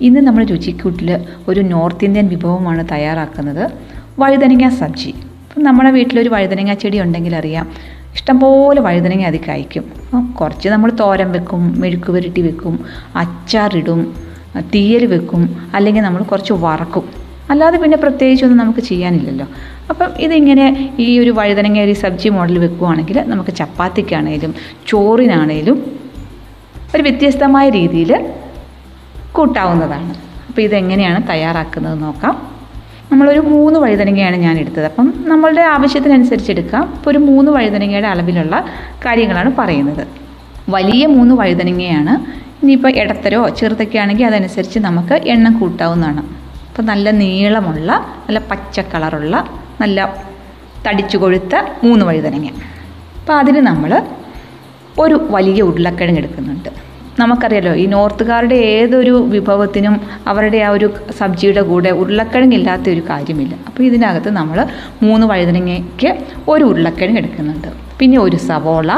ഇന്ന് നമ്മൾ രുചിക്കൂട്ടിൽ ഒരു നോർത്ത് ഇന്ത്യൻ വിഭവമാണ് തയ്യാറാക്കുന്നത്. വഴുതനങ്ങ സബ്ജി. അപ്പം നമ്മുടെ വീട്ടിലൊരു വഴുതനങ്ങ ചെടി ഉണ്ടെങ്കിൽ അറിയാം ഇഷ്ടംപോലെ വഴുതനങ്ങ അത് കഴിക്കും. അപ്പം കുറച്ച് നമ്മൾ തോരൻ വെക്കും മെഴുക്ക് പുരട്ടി വെക്കും അച്ചാറിടും തീയൽ വെക്കും അല്ലെങ്കിൽ നമ്മൾ കുറച്ച് വറക്കും. അല്ലാതെ പിന്നെ പ്രത്യേകിച്ചൊന്നും നമുക്ക് ചെയ്യാനില്ലല്ലോ. അപ്പം ഇതിങ്ങനെ ഈ ഒരു വഴുതനങ്ങ ഒരു സബ്ജി മോഡൽ വെക്കുവാണെങ്കിൽ നമുക്ക് ചപ്പാത്തിക്കാണേലും ചോറിനാണേലും ഒരു വ്യത്യസ്തമായ രീതിയിൽ കൂട്ടാവുന്നതാണ്. അപ്പോൾ ഇതെങ്ങനെയാണ് തയ്യാറാക്കുന്നത് നോക്കാം. നമ്മളൊരു മൂന്ന് വഴുതനങ്ങയാണ് ഞാൻ എടുത്തത് അപ്പം നമ്മളുടെ ആവശ്യത്തിനനുസരിച്ച് എടുക്കാം. ഇപ്പോൾ ഒരു മൂന്ന് വഴുതനങ്ങയുടെ അളവിലുള്ള കാര്യങ്ങളാണ് പറയുന്നത്. വലിയ മൂന്ന് വഴുതനങ്ങയാണ്. ഇനിയിപ്പോൾ ഇടത്തരോ ചെറുതൊക്കെ ആണെങ്കിൽ അതനുസരിച്ച് നമുക്ക് എണ്ണം കൂട്ടാവുന്നതാണ്. അപ്പോൾ നല്ല നീളമുള്ള നല്ല പച്ച കളറുള്ള നല്ല തടിച്ചു കൊഴുത്ത മൂന്ന് വഴുതനങ്ങ. അപ്പോൾ അതിന് നമ്മൾ ഒരു വലിയ ഉരുളക്കിഴങ്ങ് എടുക്കുന്നുണ്ട്. നമുക്കറിയാലോ ഈ നോർത്തുകാരുടെ ഏതൊരു വിഭവത്തിനും അവരുടെ ആ ഒരു സബ്ജിയുടെ കൂടെ ഉരുളക്കിഴങ്ങ് ഇല്ലാത്ത ഒരു കാര്യമില്ല. അപ്പോൾ ഇതിനകത്ത് നമ്മൾ മൂന്ന് വഴുതനങ്ങയ്ക്ക് ഒരു ഉരുളക്കിഴങ്ങ് എടുക്കുന്നുണ്ട്. പിന്നെ ഒരു സവോള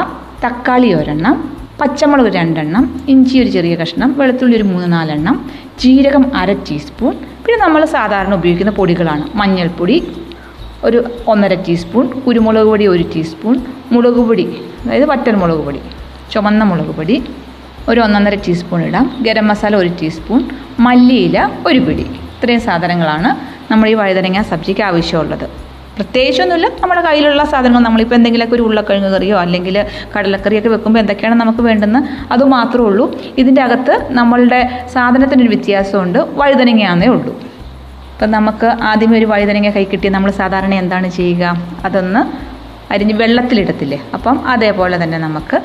തക്കാളി ഒരെണ്ണം പച്ചമുളക് രണ്ടെണ്ണം ഇഞ്ചി ഒരു ചെറിയ കഷ്ണം വെളുത്തുള്ളി ഒരു മൂന്ന് നാലെണ്ണം ജീരകം അര ടീസ്പൂൺ പിന്നെ നമ്മൾ സാധാരണ ഉപയോഗിക്കുന്ന പൊടികളാണ്. മഞ്ഞൾപ്പൊടി ഒരു ഒന്നര ടീസ്പൂൺ കുരുമുളക് പൊടി ഒരു ടീസ്പൂൺ മുളക് പൊടി അതായത് വറ്റൽ മുളക് പൊടി ചുമന്ന മുളക് പൊടി ഒരു ഒന്നൊന്നര ടീസ്പൂൺ ഇടാം. ഗരം മസാല ഒരു ടീസ്പൂൺ മല്ലിയില ഒരു പിടി. ഇത്രയും സാധനങ്ങളാണ് നമ്മൾ ഈ വഴുതനങ്ങ സബ്ജിക്ക് ആവശ്യമുള്ളത്. പ്രത്യേകിച്ചൊന്നുമില്ല. നമ്മുടെ കയ്യിലുള്ള സാധനങ്ങൾ നമ്മളിപ്പോൾ എന്തെങ്കിലുമൊക്കെ ഒരു ഉരുളക്കിഴങ്ങ് കറിയോ അല്ലെങ്കിൽ കടലക്കറിയൊക്കെ വെക്കുമ്പോൾ എന്തൊക്കെയാണ് നമുക്ക് വേണ്ടുന്നത്? അത് മാത്രമേ ഉള്ളൂ. ഇതിന്റെ അകത്ത് നമ്മളുടെ സാധനത്തിനൊരു വ്യത്യാസമുണ്ട്. വഴുതനങ്ങയാന്നേ ഉള്ളൂ. അപ്പം നമുക്ക് ആദ്യമേ ഒരു വഴുതനങ്ങ കൈ കിട്ടി നമ്മൾ സാധാരണ എന്താണ് ചെയ്യുക? അതൊന്ന് അരിഞ്ഞ് വെള്ളത്തിലിടത്തില്ലേ? അപ്പം അതേപോലെ തന്നെ നമുക്ക്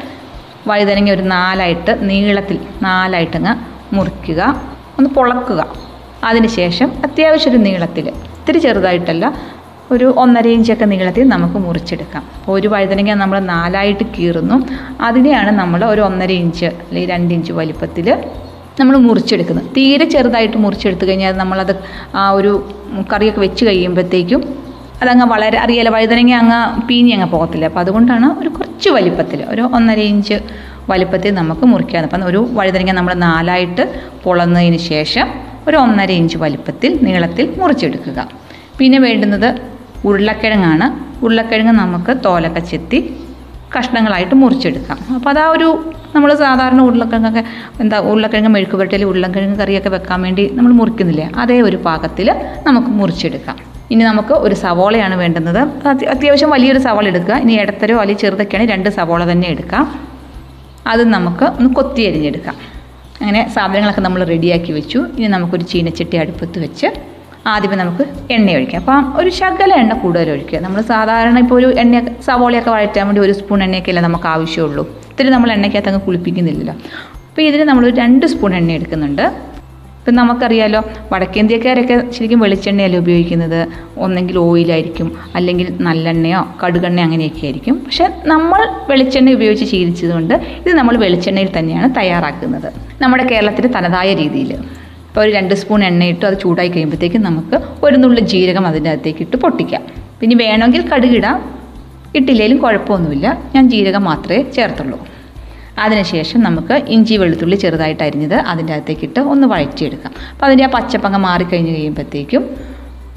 വഴുതനങ്ങ ഒരു നാലായിട്ട് നീളത്തിൽ നാലായിട്ടങ്ങ് മുറിക്കുക. ഒന്ന് പൊളക്കുക. അതിനുശേഷം അത്യാവശ്യം ഒരു നീളത്തിൽ ഇത്തിരി ചെറുതായിട്ടല്ല ഒരു ഒന്നര ഇഞ്ചൊക്കെ നീളത്തിൽ നമുക്ക് മുറിച്ചെടുക്കാം. അപ്പോൾ ഒരു വഴുതനങ്ങ നമ്മൾ നാലായിട്ട് കീറുന്നു. അതിനെയാണ് നമ്മൾ ഒരു ഒന്നര ഇഞ്ച് അല്ലെങ്കിൽ രണ്ട് ഇഞ്ച് വലിപ്പത്തിൽ നമ്മൾ മുറിച്ചെടുക്കുന്നത്. തീരെ ചെറുതായിട്ട് മുറിച്ചെടുത്ത് കഴിഞ്ഞാൽ നമ്മളത് ആ ഒരു കറിയൊക്കെ വെച്ച് കഴിയുമ്പോഴത്തേക്കും അതങ്ങ് വളരെ അറിയാലോ വഴുതനങ്ങ അങ്ങ് പീഞ്ഞ് അങ്ങ് പോകത്തില്ല. അപ്പോൾ അതുകൊണ്ടാണ് ഒരു കുറച്ച് വലിപ്പത്തിൽ ഒരു ഒന്നര ഇഞ്ച് വലിപ്പത്തിൽ നമുക്ക് മുറിക്കാമെന്ന് അപ്പം ഒരു വഴുതനങ്ങ നമ്മൾ നാലായിട്ട് പൊളന്നതിന് ശേഷം ഒരു ഒന്നര ഇഞ്ച് വലിപ്പത്തിൽ നീളത്തിൽ മുറിച്ചെടുക്കുക. പിന്നെ വേണ്ടുന്നത് ഉരുളക്കിഴങ്ങാണ്. ഉരുളക്കിഴങ്ങ് നമുക്ക് തോലൊക്കെ ചെത്തി കഷ്ണങ്ങളായിട്ട് മുറിച്ചെടുക്കാം. അപ്പോൾ അതാ ഒരു നമ്മൾ സാധാരണ ഉരുളക്കിഴങ്ങൊക്കെ എന്താ ഉരുളക്കിഴങ്ങ് മെഴുക്ക് പുരട്ടിയിൽ ഉരുളക്കിഴങ്ങ് കറിയൊക്കെ വെക്കാൻ വേണ്ടി നമ്മൾ മുറിക്കുന്നില്ലേ അതേ ഒരു പാകത്തിൽ നമുക്ക് മുറിച്ചെടുക്കാം. ഇനി നമുക്ക് ഒരു സവോളയാണ് വേണ്ടുന്നത്. അത്യാവശ്യം വലിയൊരു സവോള എടുക്കുക. ഇനി ഇടത്തരോ അല്ലെങ്കിൽ ചെറുതൊക്കെയാണ് രണ്ട് സവോള തന്നെ എടുക്കാം അത് നമുക്ക് ഒന്ന് കൊത്തി അരിഞ്ഞെടുക്കാം. അങ്ങനെ സാധനങ്ങളൊക്കെ നമ്മൾ റെഡിയാക്കി വെച്ചു. ഇനി നമുക്കൊരു ചീനച്ചട്ടി അടുപ്പത്ത് വെച്ച് ആദ്യമേ നമുക്ക് എണ്ണ ഒഴിക്കാം. അപ്പം ഒരു ശകല എണ്ണ കൂടുതൽ ഒഴിക്കുക. നമ്മൾ സാധാരണ ഇപ്പോൾ ഒരു എണ്ണ സവോളയൊക്കെ വഴറ്റാൻ വേണ്ടി ഒരു സ്പൂൺ എണ്ണയൊക്കെ അല്ലേ നമുക്ക് ആവശ്യമുള്ളൂ. ഇത്തിരി നമ്മൾ എണ്ണയ്ക്കകത്ത് അങ്ങ് കുളിപ്പിക്കുന്നില്ലല്ലോ. അപ്പോൾ ഇതിന് നമ്മൾ രണ്ട് സ്പൂൺ എണ്ണ എടുക്കുന്നുണ്ട്. ഇപ്പം നമുക്കറിയാലോ വടക്കേന്ത്യക്കാരൊക്കെ ശരിക്കും വെളിച്ചെണ്ണയല്ലേ ഉപയോഗിക്കുന്നത്? ഒന്നെങ്കിൽ ഓയിലായിരിക്കും അല്ലെങ്കിൽ നല്ലെണ്ണയോ കടുകെണ്ണ അങ്ങനെയൊക്കെ ആയിരിക്കും. പക്ഷെ നമ്മൾ വെളിച്ചെണ്ണ ഉപയോഗിച്ച് ശീലിച്ചതുകൊണ്ട് ഇത് നമ്മൾ വെളിച്ചെണ്ണയിൽ തന്നെയാണ് തയ്യാറാക്കുന്നത്. നമ്മുടെ കേരളത്തിന്റെ തനതായ രീതിയിൽ. ഇപ്പോൾ ഒരു രണ്ട് സ്പൂൺ എണ്ണയിട്ട് അത് ചൂടായി കഴിയുമ്പോഴത്തേക്കും നമുക്ക് ഒരു നുള്ളു ജീരകം അതിന്റെ അകത്തേക്ക് ഇട്ട് പൊട്ടിക്കാം. പിന്നെ വേണമെങ്കിൽ കടുകിടാം. ഇട്ടില്ലെങ്കിലും കുഴപ്പമൊന്നുമില്ല. ഞാൻ ജീരകം മാത്രമേ ചേർത്തുള്ളൂ. അതിനുശേഷം നമുക്ക് ഇഞ്ചി വെളുത്തുള്ളി ചെറുതായിട്ട് അരിഞ്ഞത് അതിന്റെ അകത്തേക്ക് ഇട്ട് ഒന്ന് വഴറ്റിയെടുക്കാം. അപ്പോൾ അതിന്റെ ആ പച്ചപ്പങ്ങ മാറിക്കഴിഞ്ഞ് കഴിയുമ്പോഴത്തേക്കും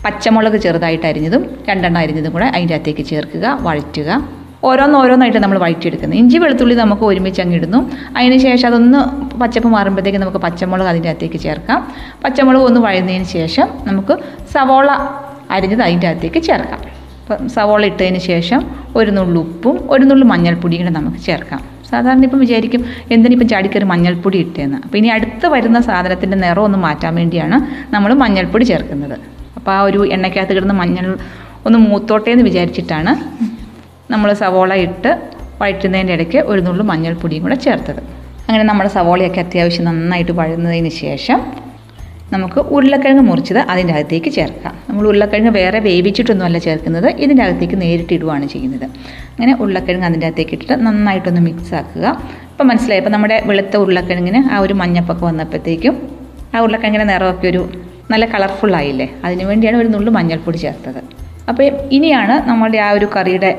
പച്ചമുളക് ചെറുതായിട്ട് അരിഞ്ഞതും രണ്ടെണ്ണം അരിഞ്ഞതും കൂടെ അതിന്റെ അകത്തേക്ക് ചേർക്കുക വഴറ്റുക. ഓരോന്നോരോന്നായിട്ട് നമ്മൾ വഴറ്റിയെടുക്കുന്നത് ഇഞ്ചി വെളുത്തുള്ളി നമുക്ക് ഒരുമിച്ച് അങ്ങ് ഇടുന്നു. അതിന് ശേഷം അതൊന്ന് പച്ചപ്പ് മാറുമ്പോഴത്തേക്ക് നമുക്ക് പച്ചമുളക് അതിന്റെ അകത്തേക്ക് ചേർക്കാം. പച്ചമുളക് ഒന്ന് വഴന്നതിന് ശേഷം നമുക്ക് സവോള അരിഞ്ഞത് അതിന്റെ അകത്തേക്ക് ചേർക്കാം സവോള ഇട്ടതിന് ശേഷം ഒരു നുള്ളു ഉപ്പും ഒരു നുള്ളു മഞ്ഞൾപ്പൊടിയും കൂടെ നമുക്ക് ചേർക്കാം. സാധാരണ ഇപ്പം വിചാരിക്കും എന്തിനിപ്പം ചാടിക്കറി മഞ്ഞൾപ്പൊടി ഇട്ടേന്ന്? അപ്പോൾ ഇനി അടുത്ത് വരുന്ന സാധനത്തിന്റെ നിറം ഒന്ന് മാറ്റാൻ വേണ്ടിയാണ് നമ്മൾ മഞ്ഞൾപ്പൊടി ചേർക്കുന്നത്. അപ്പോൾ ആ ഒരു എണ്ണയ്ക്കകത്ത് കിടന്ന് മഞ്ഞൾ ഒന്ന് മൂത്തോട്ടെ എന്ന് വിചാരിച്ചിട്ടാണ് നമ്മൾ സവോള ഇട്ട് വഴറ്റുന്നതിന്റെ ഇടയ്ക്ക് ഒരു നുള്ളു മഞ്ഞൾപ്പൊടിയും കൂടെ ചേർത്തത്. അങ്ങനെ നമ്മുടെ സവോളയൊക്കെ അത്യാവശ്യം നന്നായിട്ട് വഴന്നതിന് ശേഷം നമുക്ക് ഉരുളക്കിഴങ്ങ് മുറിച്ചത് അതിന്റെ അകത്തേക്ക് ചേർക്കാം. നമ്മൾ ഉരുളക്കിഴങ്ങ് വേറെ വേവിച്ചിട്ടൊന്നുമല്ല ചേർക്കുന്നത് ഇതിന്റെ അകത്തേക്ക് നേരിട്ടിടുകയാണ് ചെയ്യുന്നത്. അങ്ങനെ ഉരുളക്കിഴങ്ങ് അതിന്റെ അകത്തേക്ക് ഇട്ടിട്ട് നന്നായിട്ടൊന്ന് മിക്സ് ആക്കുക. ഇപ്പം മനസ്സിലായി? ഇപ്പം നമ്മുടെ വെളുത്ത ഉരുളക്കിഴങ്ങിന് ആ ഒരു മഞ്ഞപ്പൊക്കെ വന്നപ്പോഴത്തേക്കും ആ ഉരുളക്കിഴങ്ങിന്റെ നിറമൊക്കെ ഒരു നല്ല കളർഫുള്ളായില്ലേ അതിന് വേണ്ടിയാണ് ഒരു നുള്ളു മഞ്ഞൾപ്പൊടി ചേർത്തത്. അപ്പോൾ ഇനിയാണ് നമ്മളുടെ ആ ഒരു കറിയുടെ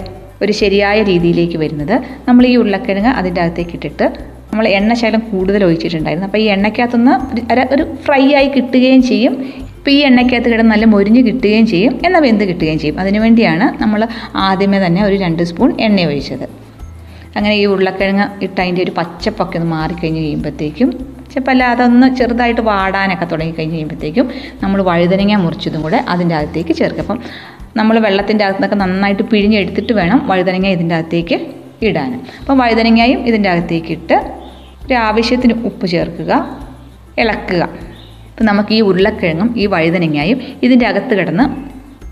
ഒരു ശരിയായ രീതിയിലേക്ക് വരുന്നത്. നമ്മൾ ഈ ഉരുളക്കിഴങ്ങ് അതിന്റെ അകത്തേക്ക് ഇട്ടിട്ട് നമ്മൾ എണ്ണ ശകലം കൂടുതൽ ഒഴിച്ചിട്ടുണ്ടായിരുന്നു. അപ്പോൾ ഈ എണ്ണയ്ക്കകത്തുനിന്ന് ഒരു ഒരു ഫ്രൈ ആയി കിട്ടുകയും ചെയ്യും. ഇപ്പോൾ ഈ എണ്ണയ്ക്കകത്ത് കിടന്ന് നല്ല മൊരിഞ്ഞ് കിട്ടുകയും ചെയ്യും. എന്നാൽ വെന്ത് കിട്ടുകയും ചെയ്യും. അതിനുവേണ്ടിയാണ് നമ്മൾ ആദ്യമേ തന്നെ ഒരു രണ്ട് സ്പൂൺ എണ്ണ ഒഴിച്ചത്. അങ്ങനെ ഈ ഉരുളക്കിഴങ്ങ് ഇട്ട് അതിന്റെ ഒരു പച്ചപ്പൊക്കെ ഒന്ന് മാറിക്കഴിഞ്ഞ് കഴിയുമ്പോഴത്തേക്കും ചിലപ്പോൾ അല്ല അതൊന്ന് ചെറുതായിട്ട് വാടാനൊക്കെ തുടങ്ങി കഴിഞ്ഞ് കഴിയുമ്പോഴത്തേക്കും നമ്മൾ വഴുതനങ്ങ മുറിച്ചതും കൂടെ അതിന്റെ അകത്തേക്ക് ചേർക്കുക. അപ്പം നമ്മൾ വെള്ളത്തിന്റെ അകത്തുനിന്നൊക്കെ നന്നായിട്ട് പിഴിഞ്ഞെടുത്തിട്ട് വേണം വഴുതനങ്ങ ഇതിന്റെ അകത്തേക്ക് ഇടാൻ. അപ്പം വഴുതനങ്ങയും ഇതിന്റെ അകത്തേക്ക് ഇട്ട് ഒരു ആവശ്യത്തിന് ഉപ്പ് ചേർക്കുക ഇളക്കുക. അപ്പം നമുക്ക് ഈ ഉരുളക്കിഴങ്ങും ഈ വഴുതനങ്ങയും ഇതിന്റെ അകത്ത് കിടന്ന്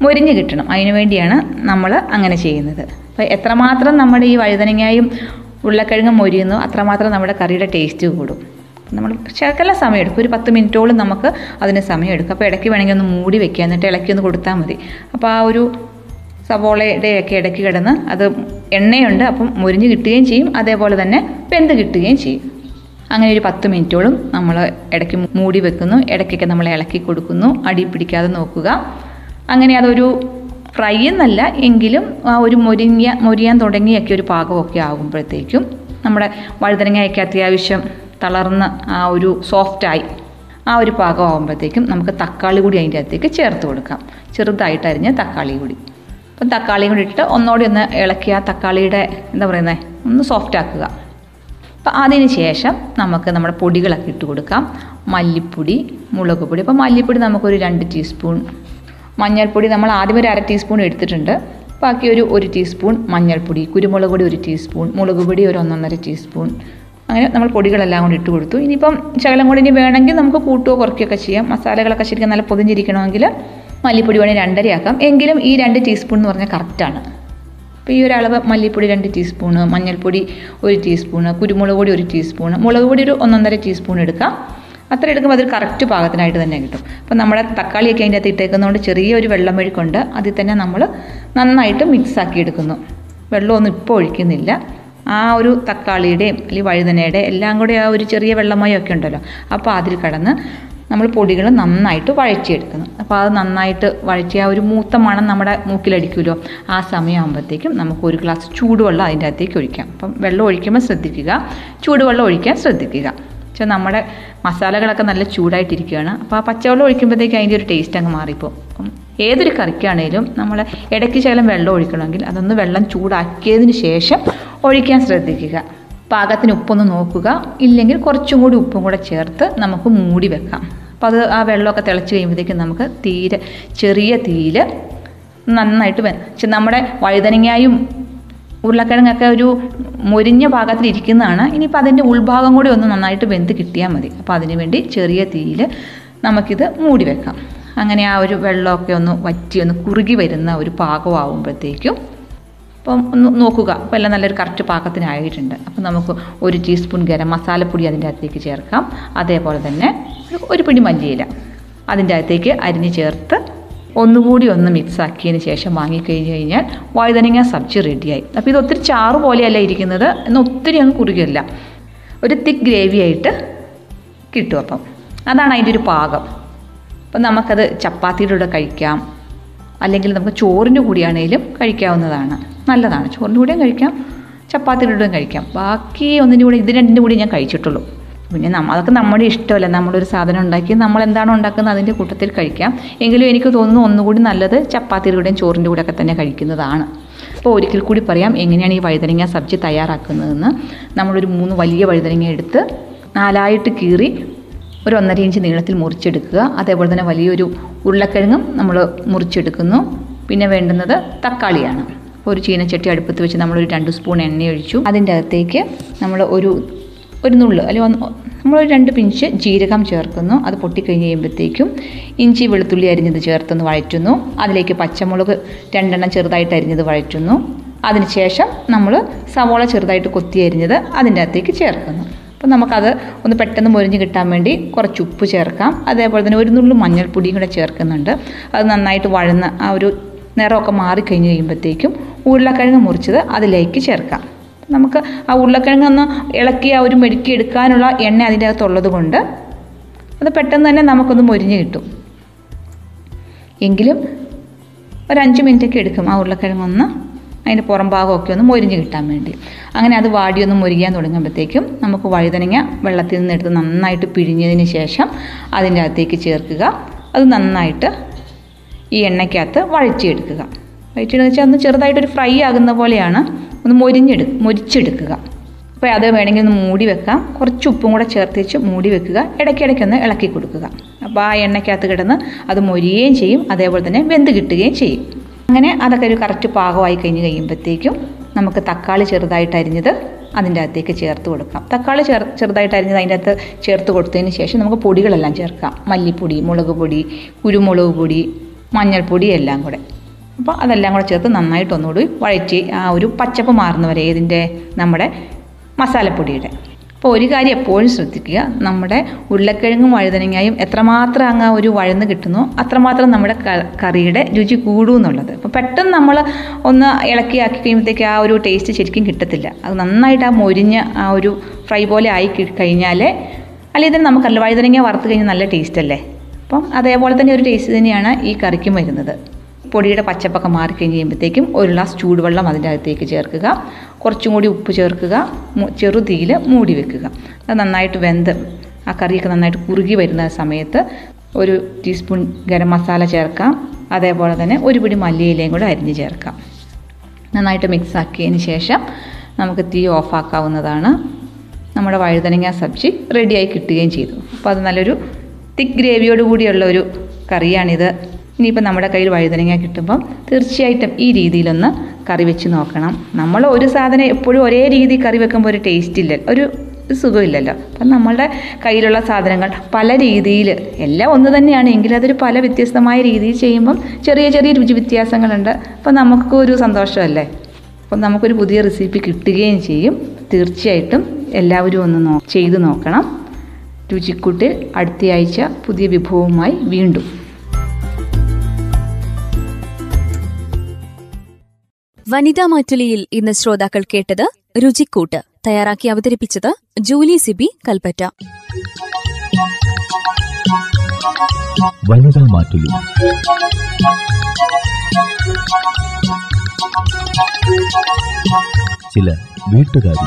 മൊരിഞ്ഞ് കിട്ടണം. അതിനു വേണ്ടിയാണ് നമ്മൾ അങ്ങനെ ചെയ്യുന്നത്. അപ്പോൾ എത്രമാത്രം നമ്മുടെ ഈ വഴുതനങ്ങയും ഉരുളക്കിഴങ്ങും മൊരിയുന്നു അത്രമാത്രം നമ്മുടെ കറിയുടെ ടേസ്റ്റ് കൂടും. നമ്മൾ ശകല സമയം എടുക്കും. ഒരു പത്ത് മിനിറ്റോളം നമുക്ക് അതിന് സമയം എടുക്കും. അപ്പോൾ ഇടയ്ക്ക് വേണമെങ്കിൽ ഒന്ന് മൂടി വെക്കുക. എന്നിട്ട് ഇളക്കി ഒന്ന് കൊടുത്താൽ മതി. അപ്പോൾ ആ ഒരു സവോളയുടെ ഒക്കെ ഇടയ്ക്ക് കിടന്ന് അത് എണ്ണയുണ്ട്. അപ്പം മുരിഞ്ഞ് കിട്ടുകയും ചെയ്യും. അതേപോലെ തന്നെ പെന്ത് കിട്ടുകയും ചെയ്യും. അങ്ങനെ ഒരു പത്ത് മിനിറ്റോളം നമ്മൾ ഇടയ്ക്ക് മൂടി വെക്കുന്നു. ഇടയ്ക്കൊക്കെ നമ്മൾ ഇളക്കി കൊടുക്കുന്നു. അടി പിടിക്കാതെ നോക്കുക. അങ്ങനെ അതൊരു ഫ്രൈ എന്നല്ല എങ്കിലും ആ ഒരു മുരിങ്ങിയ മൊരിയാൻ തുടങ്ങിയൊക്കെ ഒരു പാകമൊക്കെ ആകുമ്പോഴത്തേക്കും നമ്മുടെ വഴുതനങ്ങയൊക്കെ അത്യാവശ്യം തളർന്ന് ആ ഒരു സോഫ്റ്റായി ആ ഒരു പാകം ആകുമ്പോഴത്തേക്കും നമുക്ക് തക്കാളി കൂടി അതിന്റെ അകത്തേക്ക് ചേർത്ത് കൊടുക്കാം. ചെറുതായിട്ട് അരിഞ്ഞ തക്കാളി കൂടി. അപ്പം തക്കാളിയും കൂടി ഇട്ടിട്ട് ഒന്നുകൂടി ഒന്ന് ഇളക്കി ആ തക്കാളിയുടെ എന്താ പറയുന്നത് ഒന്ന് സോഫ്റ്റ് ആക്കുക അപ്പം അതിന് ശേഷം നമുക്ക് നമ്മുടെ പൊടികളൊക്കെ ഇട്ട് കൊടുക്കാം. മല്ലിപ്പൊടി മുളക് പൊടി അപ്പോൾ മല്ലിപ്പൊടി നമുക്കൊരു രണ്ട് ടീസ്പൂൺ മഞ്ഞൾപ്പൊടി നമ്മൾ ആദ്യം ഒരു അര ടീസ്പൂൺ എടുത്തിട്ടുണ്ട്. ബാക്കി ഒരു ഒരു ടീസ്പൂൺ മഞ്ഞൾപ്പൊടി കുരുമുളക് പൊടി ഒരു ടീസ്പൂൺ മുളക് പൊടി ഒരു ഒന്നൊന്നര ടീസ്പൂൺ അങ്ങനെ നമ്മൾ പൊടികളെല്ലാം കൂടി ഇട്ട് കൊടുത്തു. ഇനിയിപ്പം ശകലം കൂടി ഇനി വേണമെങ്കിൽ നമുക്ക് കൂട്ടുകയോ കുറയ്ക്കുകയൊക്കെ ചെയ്യാം. മസാലകളൊക്കെ ശരിക്കും നല്ല പൊതിഞ്ഞിരിക്കണമെങ്കിൽ മല്ലിപ്പൊടി വേണമെങ്കിൽ രണ്ടരയാക്കാം. എങ്കിലും ഈ രണ്ട് ടീസ്പൂൺ എന്ന് പറഞ്ഞാൽ കറക്റ്റാണ് അപ്പോൾ ഈ ഒരു അളവ് മല്ലിപ്പൊടി രണ്ട് ടീസ്പൂണ് മഞ്ഞൾപ്പൊടി ഒരു ടീസ്പൂണ് കുരുമുളക് പൊടി ഒരു ടീസ്പൂണ് മുളക് പൊടി ഒരു ഒന്നൊന്നര ടീസ്പൂൺ എടുക്കാം. അത്ര എടുക്കുമ്പോൾ അതൊരു കറക്റ്റ് പാകത്തിനായിട്ട് തന്നെ കിട്ടും. അപ്പോൾ നമ്മുടെ തക്കാളിയൊക്കെ അതിന്റെ അകത്ത് ഇട്ടേക്കുന്നതുകൊണ്ട് ചെറിയൊരു വെള്ളം ഒഴുക്കുണ്ട് അതിൽ തന്നെ നമ്മൾ നന്നായിട്ട് മിക്സാക്കി എടുക്കുന്നു. വെള്ളമൊന്നും ഇപ്പോൾ ഒഴിക്കുന്നില്ല. ആ ഒരു തക്കാളിയുടെയും അല്ലെങ്കിൽ വഴുതനയുടെ എല്ലാം കൂടെ ആ ഒരു ചെറിയ വെള്ളമയമൊക്കെ ഉണ്ടല്ലോ. അപ്പോൾ അതിൽ കടന്ന് നമ്മൾ പൊടികൾ നന്നായിട്ട് വഴറ്റിയെടുക്കുന്നു. അപ്പോൾ അത് നന്നായിട്ട് വഴറ്റി ആ ഒരു മൂത്ത മണം നമ്മുടെ മൂക്കിലടിക്കുമല്ലോ. ആ സമയമാകുമ്പോഴത്തേക്കും നമുക്ക് ഒരു ഗ്ലാസ് ചൂടുവെള്ളം അതിന്റെ അകത്തേക്ക് ഒഴിക്കാം. അപ്പം വെള്ളം ഒഴിക്കുമ്പോൾ ശ്രദ്ധിക്കുക. ചൂടുവെള്ളം ഒഴിക്കാൻ ശ്രദ്ധിക്കുക. പക്ഷേ നമ്മുടെ മസാലകളൊക്കെ നല്ല ചൂടായിട്ടിരിക്കുകയാണ്. അപ്പോൾ ആ പച്ചവെള്ളം ഒഴിക്കുമ്പോഴത്തേക്ക് അതിന്റെ ഒരു ടേസ്റ്റ് അങ്ങ് മാറിപ്പോൾ അപ്പം ഏതൊരു കറിക്കാണേലും നമ്മൾ ഇടയ്ക്ക് ശകലം വെള്ളം ഒഴിക്കണമെങ്കിൽ അതൊന്ന് വെള്ളം ചൂടാക്കിയതിന് ശേഷം ഒഴിക്കാൻ ശ്രദ്ധിക്കുക. പാകത്തിന് ഉപ്പൊന്ന് നോക്കുക. ഇല്ലെങ്കിൽ കുറച്ചും കൂടി ഉപ്പും കൂടെ ചേർത്ത് നമുക്ക് മൂടി വെക്കാം. അപ്പോൾ അത് ആ വെള്ളമൊക്കെ തിളച്ച് കഴിയുമ്പോഴത്തേക്കും നമുക്ക് തീരെ ചെറിയ തീയിൽ നന്നായിട്ട് പക്ഷെ നമ്മുടെ വഴുതനങ്ങായും ഉരുളക്കിഴങ്ങൊക്കെ ഒരു മൊരിഞ്ഞ ഭാഗത്തിലിരിക്കുന്നതാണ് ഇനിയിപ്പോൾ അതിന്റെ ഉൾഭാഗം കൂടി ഒന്ന് നന്നായിട്ട് വെന്ത് കിട്ടിയാൽ മതി. അപ്പോൾ അതിന് വേണ്ടി ചെറിയ തീയിൽ നമുക്കിത് മൂടി വെക്കാം. അങ്ങനെ ആ ഒരു വെള്ളമൊക്കെ ഒന്ന് വറ്റി ഒന്ന് കുറുകി വരുന്ന ഒരു പാകമാകുമ്പോഴത്തേക്കും അപ്പം ഒന്ന് നോക്കുക. അപ്പോൾ എല്ലാം നല്ലൊരു കറക്റ്റ് പാകത്തിനായിട്ടുണ്ട്. അപ്പം നമുക്ക് ഒരു ടീസ്പൂൺ ഗരം മസാലപ്പൊടി അതിന്റെ അകത്തേക്ക് ചേർക്കാം. അതേപോലെ തന്നെ ഒരു- പിടി മല്ലിയില അതിന്റെ അകത്തേക്ക് അരിഞ്ഞ് ചേർത്ത് ഒന്നുകൂടി ഒന്ന് മിക്സ് ആക്കിയതിന് ശേഷം വാങ്ങിക്കഴിഞ്ഞ് കഴിഞ്ഞാൽ വഴുതനങ്ങ സബ്ജി റെഡിയായി അപ്പോൾ ഇത് ഒത്തിരി ചാറ് പോലെയല്ല ഇരിക്കുന്നത്. എന്നാൽ ഒത്തിരി അങ്ങ് കുറുകയല്ല ഒരു തിക്ക് ഗ്രേവി ആയിട്ട് കിട്ടും അപ്പം. അതാണ് അതിന്റെ ഒരു പാകം. അപ്പം നമുക്കത് ചപ്പാത്തിയുടെ കൂടെ കഴിക്കാം. അല്ലെങ്കിൽ നമുക്ക് ചോറിന്റെ കൂടിയാണേലും കഴിക്കാവുന്നതാണ്. നല്ലതാണ്. ചോറിന്റെ കൂടെയും കഴിക്കാം ചപ്പാത്തിയുടെ കൂടെയും കഴിക്കാം. ബാക്കി ഒന്നിന്റെ കൂടെ ഇത് രണ്ടിന്റെ കൂടി ഞാൻ കഴിച്ചിട്ടുള്ളൂ. പിന്നെ നമ്മ അതൊക്കെ നമ്മുടെ ഇഷ്ടമല്ല. നമ്മളൊരു സാധനം ഉണ്ടാക്കി നമ്മൾ എന്താണോ ഉണ്ടാക്കുന്നത് അതിന്റെ കൂട്ടത്തിൽ കഴിക്കാം. എങ്കിലും എനിക്ക് തോന്നുന്നു ഒന്നുകൂടി നല്ലത് ചപ്പാത്തിയുടെ കൂടെയും ചോറിന്റെ കൂടെയൊക്കെ തന്നെ കഴിക്കുന്നതാണ്. അപ്പോൾ ഒരിക്കൽ കൂടി പറയാം എങ്ങനെയാണ് ഈ വഴുതനങ്ങ സബ്ജി തയ്യാറാക്കുന്നതെന്ന്. നമ്മളൊരു മൂന്ന് വലിയ വഴുതനങ്ങ എടുത്ത് നാലായിട്ട് കീറി ഒരു ഒന്നര ഇഞ്ച് നീളത്തിൽ മുറിച്ചെടുക്കുക. അതേപോലെ തന്നെ വലിയൊരു ഉരുളക്കിഴങ്ങും നമ്മൾ മുറിച്ചെടുക്കുന്നു. പിന്നെ വേണ്ടുന്നത് തക്കാളിയാണ്. ഒരു ചീനച്ചട്ടി അടുപ്പത്ത് വെച്ച് നമ്മളൊരു രണ്ട് സ്പൂൺ എണ്ണ ഒഴിച്ചു. അതിന്റെ അകത്തേക്ക് നമ്മൾ ഒരു ഒരു നുള്ള് അല്ലെങ്കിൽ നമ്മളൊരു രണ്ട് പിഞ്ച് ജീരകം ചേർക്കുന്നു. അത് പൊട്ടിക്കഴിഞ്ഞ് കഴിയുമ്പോഴത്തേക്കും ഇഞ്ചി വെളുത്തുള്ളി അരിഞ്ഞത് ചേർത്തൊന്ന് വഴറ്റുന്നു. അതിലേക്ക് പച്ചമുളക് രണ്ടെണ്ണം ചെറുതായിട്ട് അരിഞ്ഞത് വഴറ്റുന്നു. അതിനുശേഷം നമ്മൾ സവോള ചെറുതായിട്ട് കൊത്തി അരിഞ്ഞത് അതിന്റെ അകത്തേക്ക് ചേർക്കുന്നു. അപ്പോൾ നമുക്കത് ഒന്ന് പെട്ടെന്ന് മൊരിഞ്ഞ് കിട്ടാൻ വേണ്ടി കുറച്ച് ഉപ്പ് ചേർക്കാം. അതേപോലെ തന്നെ ഒരു നുള്ളു മഞ്ഞൾപ്പൊടിയും കൂടെ ചേർക്കുന്നുണ്ട്. അത് നന്നായിട്ട് വഴന്ന് ആ ഒരു നിറമൊക്കെ മാറിക്കഴിഞ്ഞ് കഴിയുമ്പോഴത്തേക്കും ഉരുളക്കിഴങ്ങ് മുറിച്ചത് അതിലേക്ക് ചേർക്കാം. നമുക്ക് ആ ഉരുളക്കിഴങ്ങ് ഒന്ന് ഇളക്കി ആ ഒരു മെടുക്കി എടുക്കാനുള്ള എണ്ണ അതിന്റെ അകത്തുള്ളത് കൊണ്ട് അത് പെട്ടെന്ന് തന്നെ നമുക്കൊന്ന് മൊരിഞ്ഞ് കിട്ടും. എങ്കിലും ഒരു അഞ്ച് മിനിറ്റൊക്കെ എടുക്കും ആ ഉരുളക്കിഴങ്ങൊന്ന് അതിന്റെ പുറം ഭാഗമൊക്കെ ഒന്ന് മൊരിഞ്ഞ് കിട്ടാൻ വേണ്ടി. അങ്ങനെ അത് വാടിയൊന്ന് മൊരിയാൻ തുടങ്ങുമ്പോഴത്തേക്കും നമുക്ക് വഴുതനങ്ങ വെള്ളത്തിൽ നിന്ന് എടുത്ത് നന്നായിട്ട് പിഴിഞ്ഞതിന് ശേഷം അതിന്റെ അകത്തേക്ക് ചേർക്കുക. അത് നന്നായിട്ട് ഈ എണ്ണയ്ക്കകത്ത് വഴച്ചെടുക്കുക വഴിച്ചെടുക്കുക വെച്ചാൽ ഒന്ന് ചെറുതായിട്ടൊരു ഫ്രൈ ആകുന്ന പോലെയാണ് ഒന്ന് മൊരിഞ്ഞെടു മൊരിച്ചെടുക്കുക. അപ്പോൾ അത് വേണമെങ്കിൽ ഒന്ന് മൂടി വെക്കാം. കുറച്ച് ഉപ്പും കൂടെ ചേർത്ത് വെച്ച് മൂടി വെക്കുക. ഇടയ്ക്കിടയ്ക്കൊന്ന് ഇളക്കി കൊടുക്കുക. അപ്പോൾ ആ എണ്ണയ്ക്കകത്ത് കിടന്ന് അത് മൊരിയുകയും ചെയ്യും. അതേപോലെ തന്നെ വെന്ത് കിട്ടുകയും ചെയ്യും. അങ്ങനെ അതൊക്കെ ഒരു കറക്റ്റ് പാകമായി കഴിഞ്ഞ് കഴിയുമ്പോഴത്തേക്കും നമുക്ക് തക്കാളി ചെറുതായിട്ട് അരിഞ്ഞത് അതിന്റെ അകത്തേക്ക് ചേർത്ത് കൊടുക്കാം. തക്കാളി ചെറു ചെറുതായിട്ട് അരിഞ്ഞത് അതിന്റെ അകത്ത് ചേർത്ത് കൊടുത്തതിന് ശേഷം നമുക്ക് പൊടികളെല്ലാം ചേർക്കാം. മല്ലിപ്പൊടി മുളക് പൊടി കുരുമുളക് പൊടി മഞ്ഞൾപ്പൊടി എല്ലാം കൂടെ. അപ്പോൾ അതെല്ലാം കൂടെ ചേർത്ത് നന്നായിട്ട് ഒന്നുകൂടി വഴറ്റി ആ ഒരു പച്ചപ്പ് മാറുന്ന വരെ ഇതിന്റെ നമ്മുടെ മസാലപ്പൊടിയുടെ. അപ്പോൾ ഒരു കാര്യം എപ്പോഴും ശ്രദ്ധിക്കുക നമ്മുടെ ഉരുളക്കിഴങ്ങും വഴുതനങ്ങയും എത്രമാത്രം അങ്ങ് ഒരു വഴന്ന് കിട്ടുന്നു അത്രമാത്രം നമ്മുടെ കറിയുടെ രുചി കൂടും എന്നുള്ളത് അപ്പോൾ പെട്ടെന്ന് നമ്മൾ ഒന്ന് ഇളക്കി ആക്കി കഴിയുമ്പോഴത്തേക്ക് ആ ഒരു ടേസ്റ്റ് ശരിക്കും കിട്ടത്തില്ല. അത് നന്നായിട്ട് ആ മൊരിഞ്ഞ് ആ ഒരു ഫ്രൈ പോലെ ആയി കഴിഞ്ഞാൽ അല്ലെങ്കിൽ തന്നെ നമുക്കല്ല വഴുതനങ്ങ വറുത്ത് കഴിഞ്ഞാൽ നല്ല ടേസ്റ്റ് അല്ലേ? അപ്പം അതേപോലെ തന്നെ ഒരു ടേസ്റ്റ് തന്നെയാണ് ഈ കറിക്കും വരുന്നത്. പൊടിയുടെ പച്ചപ്പൊക്കെ മാറിക്കഴിഞ്ഞ് കഴിയുമ്പോഴത്തേക്കും ഒരു ഗ്ലാസ് ചൂടുവെള്ളം അതിന്റെ അകത്തേക്ക് ചേർക്കുക. കുറച്ചും കൂടി ഉപ്പ് ചേർക്കുക. ചെറുതീയിൽ മൂടി വെക്കുക. അത് നന്നായിട്ട് വെന്ത് ആ കറിയൊക്കെ നന്നായിട്ട് കുറുകി വരുന്ന സമയത്ത് ഒരു ടീസ്പൂൺ ഗരം മസാല ചേർക്കാം. അതേപോലെ തന്നെ ഒരു പിടി മല്ലിയിലയും കൂടെ അരിഞ്ഞ് ചേർക്കാം. നന്നായിട്ട് മിക്സ് ആക്കിയതിന് ശേഷം നമുക്ക് തീ ഓഫാക്കാവുന്നതാണ് നമ്മുടെ വഴുതനങ്ങ സബ്ജി റെഡിയായി കിട്ടുകയും ചെയ്തു. അപ്പോൾ അത് നല്ലൊരു തിക്ക് ഗ്രേവിയോട് കൂടിയുള്ള ഒരു കറിയാണിത്. ഇനിയിപ്പോൾ നമ്മുടെ കയ്യിൽ വഴുതനങ്ങ കിട്ടുമ്പം തീർച്ചയായിട്ടും ഈ രീതിയിലൊന്ന് കറി വെച്ച് നോക്കണം. നമ്മൾ ഒരു സാധനം എപ്പോഴും ഒരേ രീതി കറി വെക്കുമ്പോൾ ഒരു ടേസ്റ്റ് ഇല്ല ഒരു സുഖമില്ലല്ലോ. അപ്പം നമ്മളുടെ കയ്യിലുള്ള സാധനങ്ങൾ പല രീതിയിൽ എല്ലാം ഒന്ന് തന്നെയാണ്. എങ്കിലും അതൊരു പല വ്യത്യസ്തമായ രീതിയിൽ ചെയ്യുമ്പം ചെറിയ ചെറിയ രുചി വ്യത്യാസങ്ങളുണ്ട്. അപ്പം നമുക്കൊരു സന്തോഷമല്ലേ? അപ്പം നമുക്കൊരു പുതിയ റെസിപ്പി കിട്ടുകയും ചെയ്യും. തീർച്ചയായിട്ടും എല്ലാവരും ഒന്ന് നോ ചെയ്ത് നോക്കണം. രുചിക്കൂട്ടിൽ അടുത്തയാഴ്ച പുതിയ വിഭവവുമായി വീണ്ടും. വനിതാ മാറ്റുലിയിൽ ഇന്ന് ശ്രോതാക്കൾ കേട്ടത് രുചിക്കൂട്ട്. തയ്യാറാക്കി അവതരിപ്പിച്ചത് ജൂലി സിബി കൽപ്പറ്റ. വനിതാ മാറ്റുലി. ചില വീട്ടുകാരി